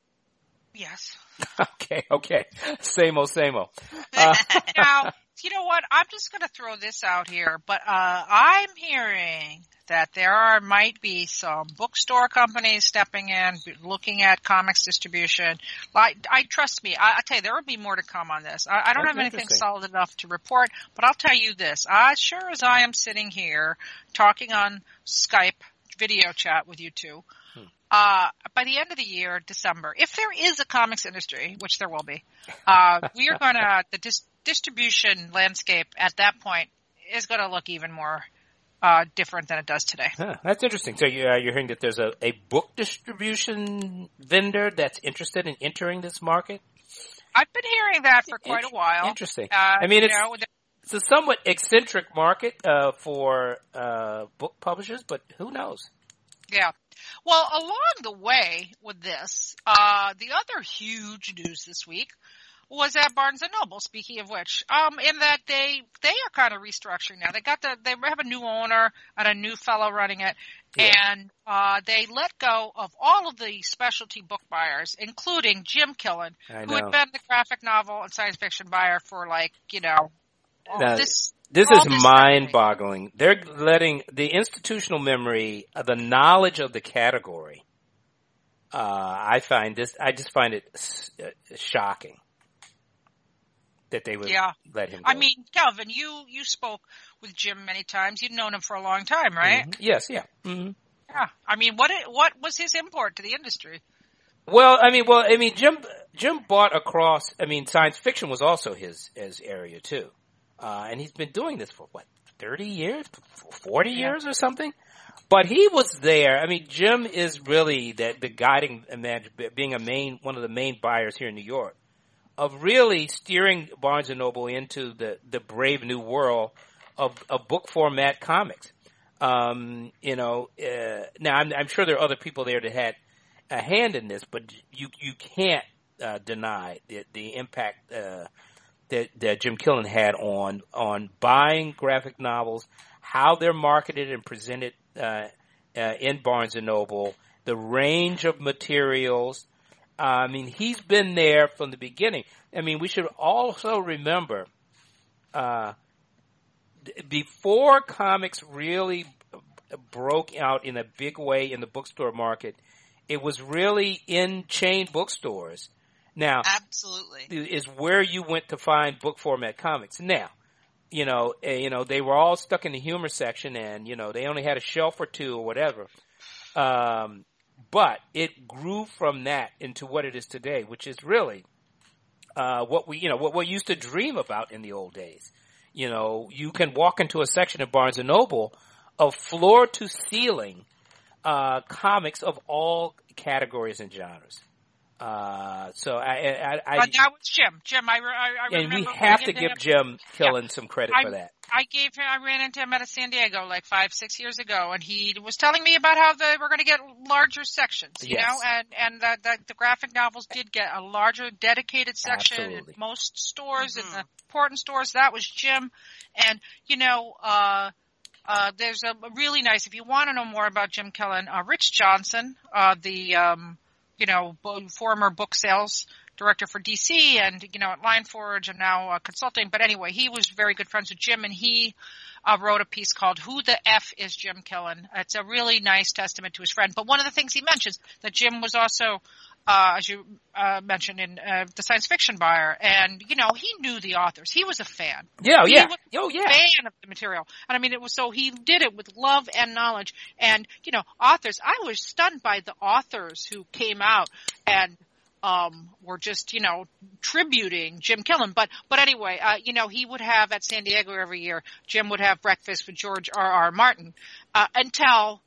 yes. okay, okay, same old, same old. Uh, now, you know what? I'm just going to throw this out here, but uh, I'm hearing that there are might be some bookstore companies stepping in, looking at comics distribution. I, I trust me. I, I tell you, there will be more to come on this. I, I don't That's have anything solid enough to report, but I'll tell you this: as sure as I am sitting here talking on Skype video chat with you two. Hmm. Uh, by the end of the year, December, if there is a comics industry, which there will be, uh, we are gonna, the dis- distribution landscape at that point is gonna look even more, uh, different than it does today. huh, that's interesting. So you, uh, you're hearing that there's a, a book distribution vendor that's interested in entering this market? I've been hearing that for quite a while. Interesting. Uh, I mean, it's know, it's a somewhat eccentric market uh, for uh, book publishers, but who knows? Yeah. Well, along the way with this, uh, the other huge news this week was at Barnes and Noble. Speaking of which, um, in that they they are kind of restructuring now. They got the they have a new owner and a new fellow running it, Yeah. and uh, they let go of all of the specialty book buyers, including Jim Killen, who had been the graphic novel and science fiction buyer for like you know Now, this. This is this mind boggling. They're letting the institutional memory, uh, the knowledge of the category. Uh, I find this, I just find it s- uh, shocking that they would Yeah. let him go. I mean, Calvin, you you spoke with Jim many times. You've known him for a long time, right? Mhm. Yes, yeah. hmm Yeah. I mean, what what was his import to the industry? Well, I mean, well, I mean, Jim, Jim bought across, I mean, science fiction was also his, his area too. Uh, and he's been doing this for what, 30 years, 40 Yeah. years or something? But he was there. I mean, Jim is really that the guiding, being a main, one of the main buyers here in New York of really steering Barnes and Noble into the, the brave new world of, of book format comics. Um, you know, uh, now I'm, I'm sure there are other people there that had a hand in this, but you you can't uh, deny the, the impact uh, that, that Jim Killen had on on buying graphic novels, how they're marketed and presented uh, uh, in Barnes and Noble, the range of materials. I mean, he's been there from the beginning. I mean, we should also remember uh, before comics really broke out in a big way in the bookstore market, it was really in chain bookstores. Now, Absolutely. is where you went to find book format comics. Now, you know, eh, you know, they were all stuck in the humor section, and you know, they only had a shelf or two or whatever. Um, but it grew from that into what it is today, which is really uh, what we, you know, what we used to dream about in the old days. You know, you can walk into a section of Barnes and Noble of floor to ceiling uh, comics of all categories and genres. Uh, so I, I, I, that was Jim. Jim, I, re- I, I and we have to give him- Jim Killen some credit I- for that. I gave him. I ran into him at a San Diego like five, six years ago, and he was telling me about how they were going to get larger sections. You Yes. know, and and the, the the graphic novels did get a larger, dedicated section Absolutely. in most stores, in Mhm. the important stores. That was Jim, and you know. uh uh, there's a a really nice, if you want to know more about Jim Killen, uh, Rich Johnson, uh, the, um, you know, former book sales director for DC and, you know, at Lion Forge and now uh, consulting. But anyway, he was very good friends with Jim and he uh, wrote a piece called Who the F is Jim Killen? It's a really nice testament to his friend. But one of the things he mentions that Jim was also, uh, as you uh, mentioned in uh, the science fiction buyer, and you know he knew the authors. He was a fan Yeah, He yeah. was Oh, yeah. fan of the material. And I mean, it was so he did it with love and knowledge. And you know, authors. I was stunned by the authors who came out and um were just you know tributing Jim Killen. But but anyway, uh, you know, he would have at San Diego every year. Jim would have breakfast with George R. R. Martin uh, until.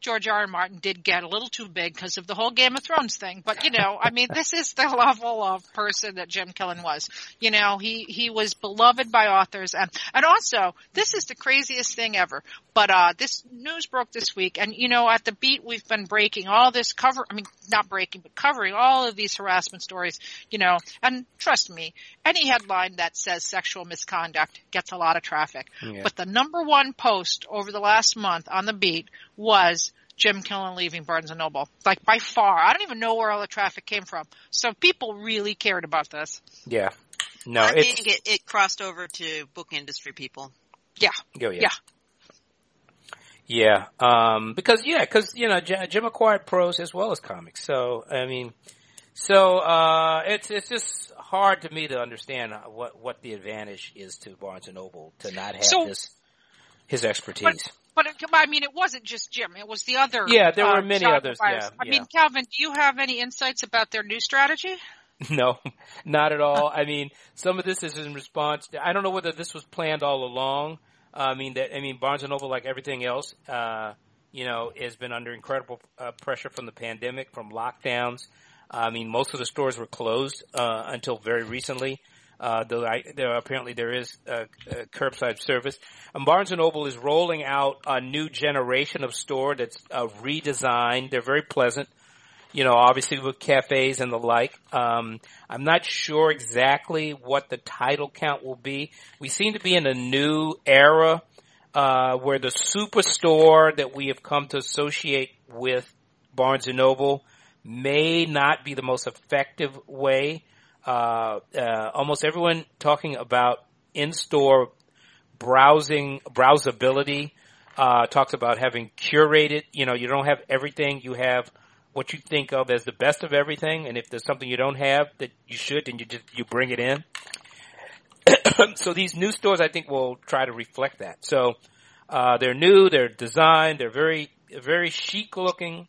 George R. R. Martin did get a little too big because of the whole Game of Thrones thing. But you know, I mean, this is the level of person that Jim Killen was. You know, he he was beloved by authors, and and also this is the craziest thing ever. But uh, this news broke this week, and you know, at the beat we've been breaking all this cover. I mean, not breaking, but covering all of these harassment stories. You know, and trust me, any headline that says sexual misconduct gets a lot of traffic. Yeah. But the number one post over the last month on the beat was Jim Killen leaving Barnes and Noble. Like by far. I don't even know where all the traffic came from. So people really cared about this. Yeah. No, I it's, think it, it crossed over to book industry people. Yeah. oh, yeah. Yeah. Yeah, um, because yeah, because you know Jim acquired pros as well as comics. So I mean, so uh, it's it's just hard to me to understand what what the advantage is to Barnes and Noble to not have So- his his expertise. But it, I mean, it wasn't just Jim. It was the other. Yeah, there uh, were many others, buyers. yeah, I yeah. mean, Calvin, do you have any insights about their new strategy? No, not at all. I mean, some of this is in response. To, I don't know whether this was planned all along. I mean, that I mean, Barnes and Noble, like everything else, uh, you know, has been under incredible uh, pressure from the pandemic, from lockdowns. I mean, most of the stores were closed uh, until very recently. Uh, though I, there apparently there is uh, curbside service. And Barnes and Noble is rolling out a new generation of store that's uh, redesigned. They're very pleasant you know, obviously with cafes and the like. Um, I'm not sure exactly what the title count will be. We seem to be in a new era, uh, where the superstore that we have come to associate with Barnes and Noble may not be the most effective way. Uh, uh, almost everyone talking about in-store browsing, browsability, uh, talks about having curated, you know, you don't have everything, you have what you think of as the best of everything, and if there's something you don't have that you should, then you just you bring it in. so these new stores, I think, will try to reflect that. So uh, they're new, they're designed, they're very very chic looking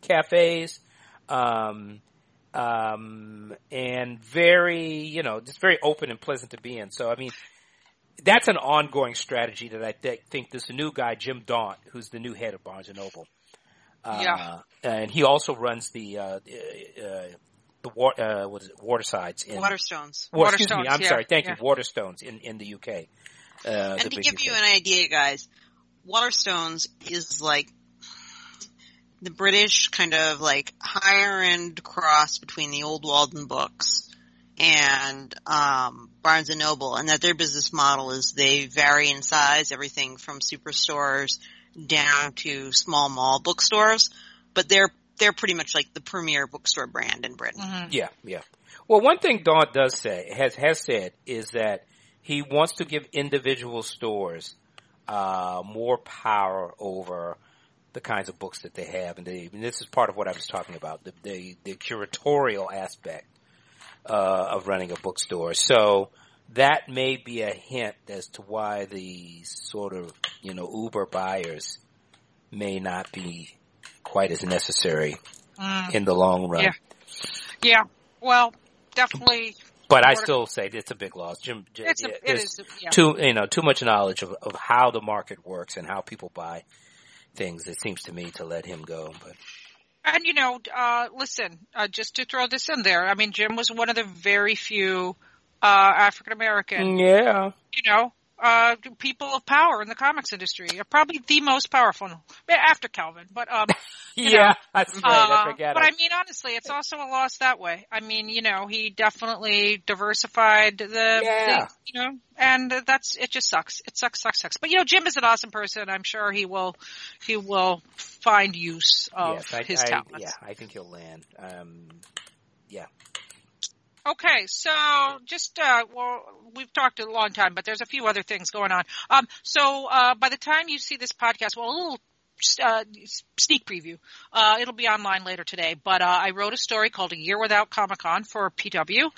cafes, um, um, and very you know just very open and pleasant to be in. So I mean. That's an ongoing strategy that I th- think this new guy, Jim Daunt, who's the new head of Barnes and Noble, uh, Yeah. and he also runs the uh, uh, the wa- uh, what is it, Watersides in Waterstones. Wa- excuse me, I'm yeah, sorry, thank yeah. you, Waterstones in in the UK. Uh, And to give UK. you an idea, guys, Waterstones is like the British kind of like higher end cross between the old Walden books and um, Barnes and Noble, and that their business model is they vary in size, everything from superstores down to small mall bookstores, but they're they're pretty much like the premier bookstore brand in Britain. Mm-hmm. Yeah, yeah. Well, one thing Daunt does say has has said is that he wants to give individual stores uh, more power over the kinds of books that they have, and, they, and this is part of what I was talking about the the, the curatorial aspect uh, of running a bookstore. So that may be a hint as to why the sort of you know Uber buyers may not be quite as necessary Mm. in the long run. Yeah. Yeah. Well, definitely. But I still say it's a big loss. Jim, Jim It's a, it. Yeah. too you know too much knowledge of, of how the market works and how people buy things. It seems to me to let him go. But And you know, uh, listen, uh, just to throw this in there, I mean, Jim was one of the very few uh, African American, yeah, you know, uh, people of power in the comics industry. Are probably the most powerful after Calvin, but um, yeah, know, that's right. I uh, forget. but it. I mean, honestly, it's also a loss that way. I mean, you know, he definitely diversified the, Yeah. the you know, and that's it. Just sucks. It sucks, sucks, sucks. But you know, Jim is an awesome person. I'm sure he will he will find use of yes, I, his I- talents. yeah, I think he'll land. Um, yeah. Okay, so just uh, well, we've talked a long time, but there's a few other things going on. Um, so uh, by the time you see this podcast, well, a little uh, sneak preview. Uh, it'll be online later today. But uh, I wrote a story called "A Year Without Comic Con" for PW. Uh,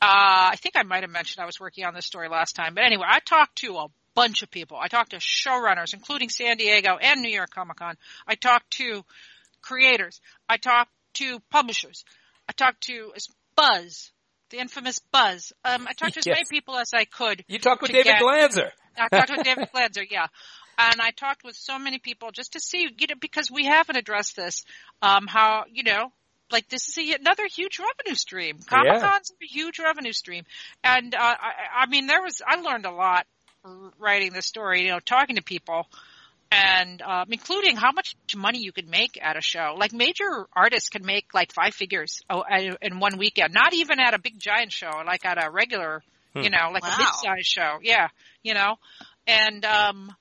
I think I might have mentioned I was working on this story last time, but anyway, I talked to a bunch of people. I talked to showrunners, including San Diego and New York Comic Con. I talked to creators. I talked to publishers. I talked to Buzz, the infamous Buzz. Um, I talked to as many people as I could. You talked with David get- Glanzer. I talked with David Glanzer, yeah. And I talked with so many people just to see, you know, because we haven't addressed this, um, how, you know, like this is a, another huge revenue stream. Comic Con's a huge revenue stream. And, uh, I, I mean, there was, I learned a lot writing this story, you know, talking to people and, um, including how much money you could make at a show. Like major artists can make like five figures oh, uh, in one weekend, not even at a big giant show, like at a regular, Hmm. you know, like Wow. a mid-sized show. Yeah. You know, and, um,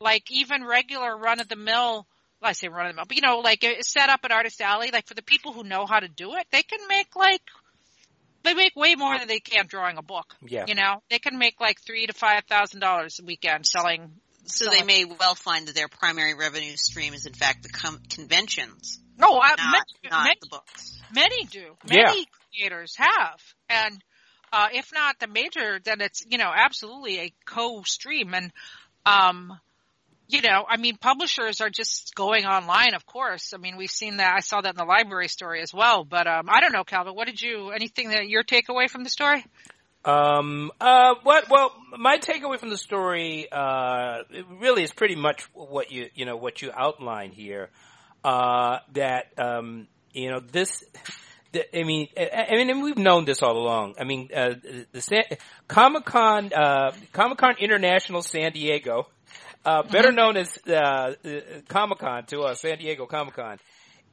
like even regular run of the mill, well, I say run of the mill, but you know, like set up at Artist Alley, like for the people who know how to do it, they can make like, they make way more than they can drawing a book. Yeah. You know, they can make like three to five thousand dollars a weekend selling. So they may well find that their primary revenue stream is in fact the com- conventions, No, I, not, many, not many, the books. many do. Yeah. Many creators have, and uh, if not the major, then it's you know absolutely a co-stream. And um, you know, I mean, publishers are just going online. Of course, I mean, we've seen that. I saw that in the library story as well. But um, I don't know, Calvin. What did you? Anything that your takeaway from the story? Um. Uh. What? Well, my takeaway from the story, uh, really is pretty much what you you know what you outlined here. Uh. That um. You know this. I mean, I mean, and we've known this all along. I mean, uh, the San, Comic Con, uh, Comic Con International San Diego, uh, better known as uh, uh, Comic Con to us, San Diego Comic Con.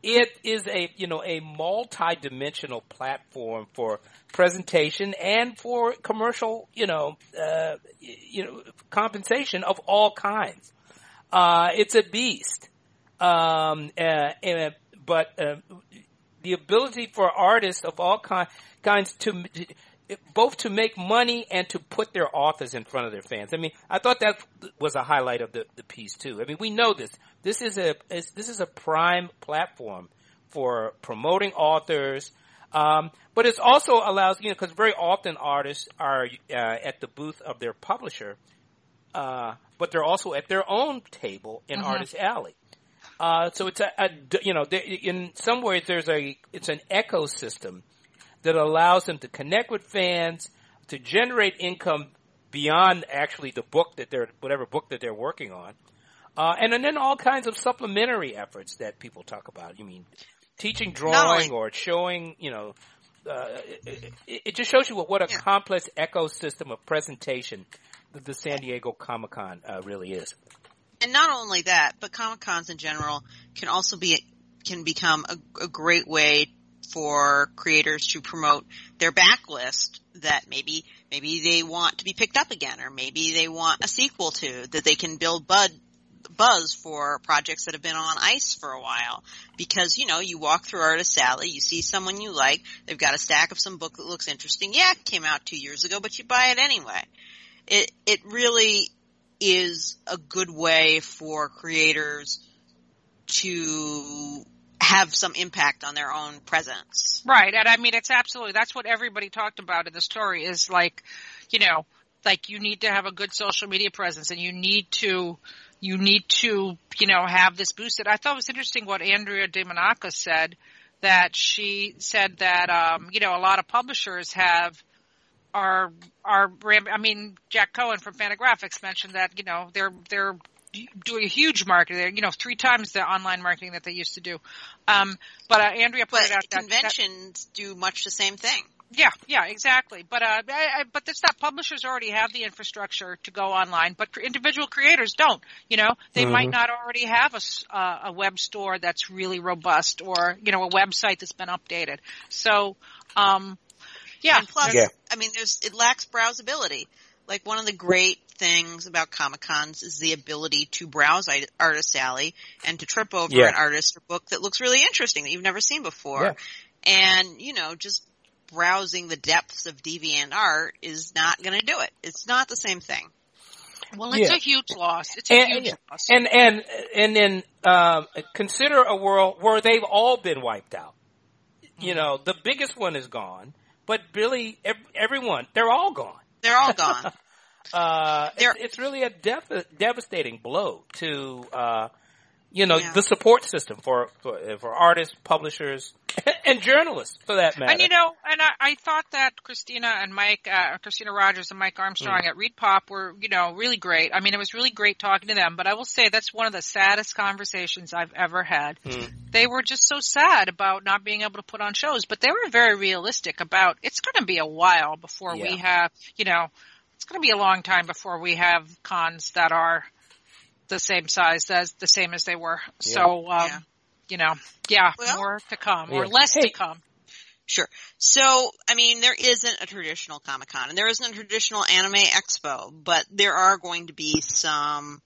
It is a you know a multi-dimensional platform for presentation and for commercial you know uh, you know compensation of all kinds. Uh, it's a beast, um, uh, but uh, the ability for artists of all ki- kinds to both to make money and to put their authors in front of their fans. I mean, I thought that was a highlight of the, the piece too. I mean, we know this. This is a is, this is a prime platform for promoting authors. Um, but it also allows, you know, because very often artists are uh, at the booth of their publisher, uh, but they're also at their own table in Mhm. Artist Alley. Uh, so it's a, a you know, in some ways there's a it's an ecosystem that allows them to connect with fans, to generate income beyond actually the book that they're whatever book that they're working on, uh, and, and then all kinds of supplementary efforts that people talk about. You mean teaching drawing or showing, you know. Uh, it, it, it just shows you what, what a Yeah. complex ecosystem of presentation that the San Diego Comic Con uh, really is. And not only that, but Comic Cons in general can also be can become a, a great way for creators to promote their backlist that maybe maybe they want to be picked up again, or maybe they want a sequel to that they can build bud buzz for projects that have been on ice for a while. Because you know, you walk through Artist Alley, you see someone you like, they've got a stack of some book that looks interesting. Yeah, it came out two years ago, but you buy it anyway. It it really is a good way for creators to have some impact on their own presence. Right, and I mean it's absolutely that's what everybody talked about in the story is like, you know, like you need to have a good social media presence and you need to you need to, you know, have this boosted. I thought it was interesting what Andrea DeMonaco said that she said that um, you know, a lot of publishers have are are I mean, Jacq Cohen from Fantagraphics mentioned that, you know, they're they're doing a huge marketing there, you know, three times the online marketing that they used to do. Um, but uh, Andrea But out that, that conventions do much the same thing. Yeah, yeah, exactly. But uh, I, I, but that's not publishers already have the infrastructure to go online, but individual creators don't. You know, they Mhm. might not already have a s- uh, a web store that's really robust, or you know, a website that's been updated. So, um, yeah, And plus, Yeah. I mean, there's it lacks browsability. Like one of the great things about Comic Cons is the ability to browse I- Artist Alley and to trip over Yeah. an artist or book that looks really interesting that you've never seen before. Yeah. And you know, just browsing the depths of DeviantArt is not going to do it. It's not the same thing. well, it's Yeah. a huge loss. It's a And- huge yeah. loss. And and and then um, consider a world where they've all been wiped out. You know, the biggest one is gone, but really ev- everyone they're all gone. They're all gone. Uh, They're- it's, it's really a dev- devastating blow to uh, you know Yeah. the support system for, for for artists, publishers, and journalists for that matter. And you know, and I, I thought that Christina and Mike, uh, Christina Rogers and Mike Armstrong Mm. at ReedPop were, you know, really great. I mean, it was really great talking to them, but I will say that's one of the saddest conversations I've ever had. Mm. They were just so sad about not being able to put on shows, but they were very realistic about it's going to be a while before we have, you know, it's going to be a long time before we have cons that are the same size as the same as they were. So, um, Yeah. you know, yeah, Well- more to come or less Hey. to come. Sure. So, I mean, there isn't a traditional Comic Con and there isn't a traditional anime expo, but there are going to be some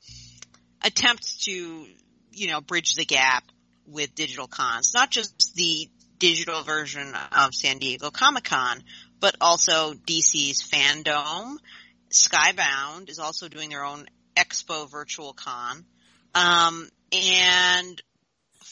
attempts to, you know, bridge the gap with digital cons. Not just the digital version of San Diego Comic Con, but also DC's Fandom. Skybound is also doing their own expo virtual con. Um, and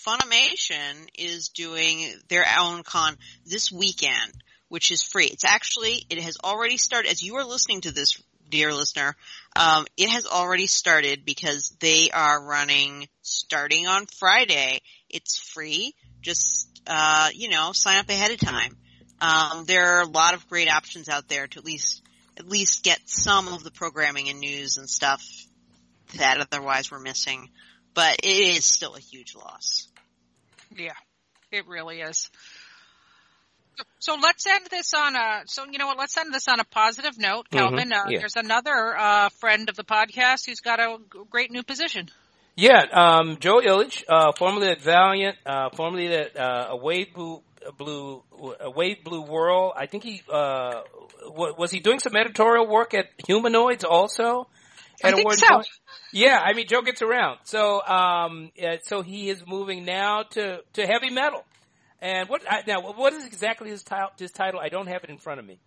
Funimation is doing their own con this weekend, which is free. It's actually, it has already started, as you are listening to this, dear listener, um, it has already started because they are running, starting on Friday, it's free. Just, uh, you know, sign up ahead of time. Um, there are a lot of great options out there to at least, at least get some of the programming and news and stuff that otherwise we're missing. But it is still a huge loss. Yeah, it really is. So let's end this on a. So you know what? Let's end this on a positive note, Mhm, Calvin. Uh, yeah. There's another uh, friend of the podcast who's got a great new position. Yeah, um, Joe Illidge, uh, formerly at Valiant, uh, formerly at uh, a Wave Blue, Blue, a Wave Blue World. I think he uh, wa- was he doing some editorial work at Humanoids also. I think so. Yeah, I mean Joe gets around. So, um, yeah, so he is moving now to to heavy metal. And what I, now? What is exactly his title? His title? I don't have it in front of me.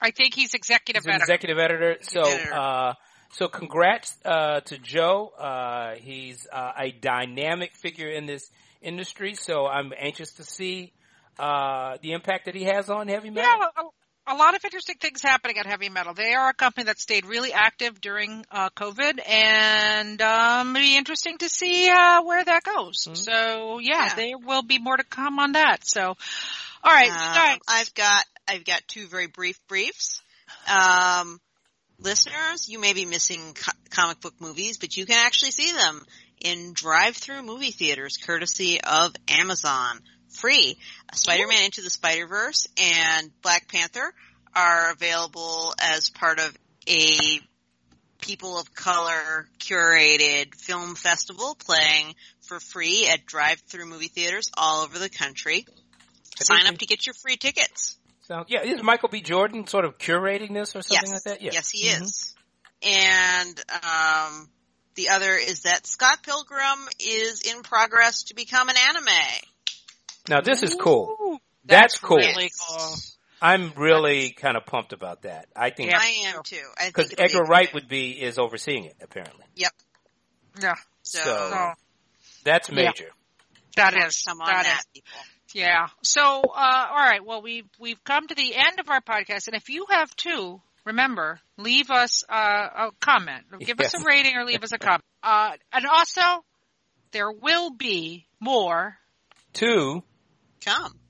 I think he's executive He's editor. executive editor. So, Editor. uh, so congrats uh, to Joe. Uh, he's uh, a dynamic figure in this industry. So I'm anxious to see uh, the impact that he has on heavy metal. yeah, a, a lot of interesting things happening at Heavy Metal. They are a company that stayed really active during uh, COVID, and um, it'll be interesting to see uh, where that goes. Mhm. So yeah, Yeah. there will be more to come on that. So, all right, Um. I've got I've got two very brief briefs. Um, listeners, you may be missing co- comic book movies, but you can actually see them in drive-through movie theaters, courtesy of Amazon. Free. Spider-Man Into the Spider-Verse and Black Panther are available as part of a people of color curated film festival playing for free at drive-through movie theaters all over the country. Sign up to get your free tickets. So yeah, is Michael B. Jordan sort of curating this or something yes. like that? Yeah. Yes, he Mhm. is. And um, the other is that Scott Pilgrim is in progress to become an anime. Now this is cool. Ooh, That's cool. Really cool. I'm really kind of pumped about that. I think Yeah. I am too. Because it'll be Edgar Wright would be is overseeing it apparently. Yep. Yeah. So, So- So That's major. that more is to come on that that, is people. yeah. So uh, all right. Well, we've we've come to the end of our podcast, and if you have two, remember leave us uh, a comment, give us a rating, or leave us a comment. Uh, and also, there will be more Two. Come.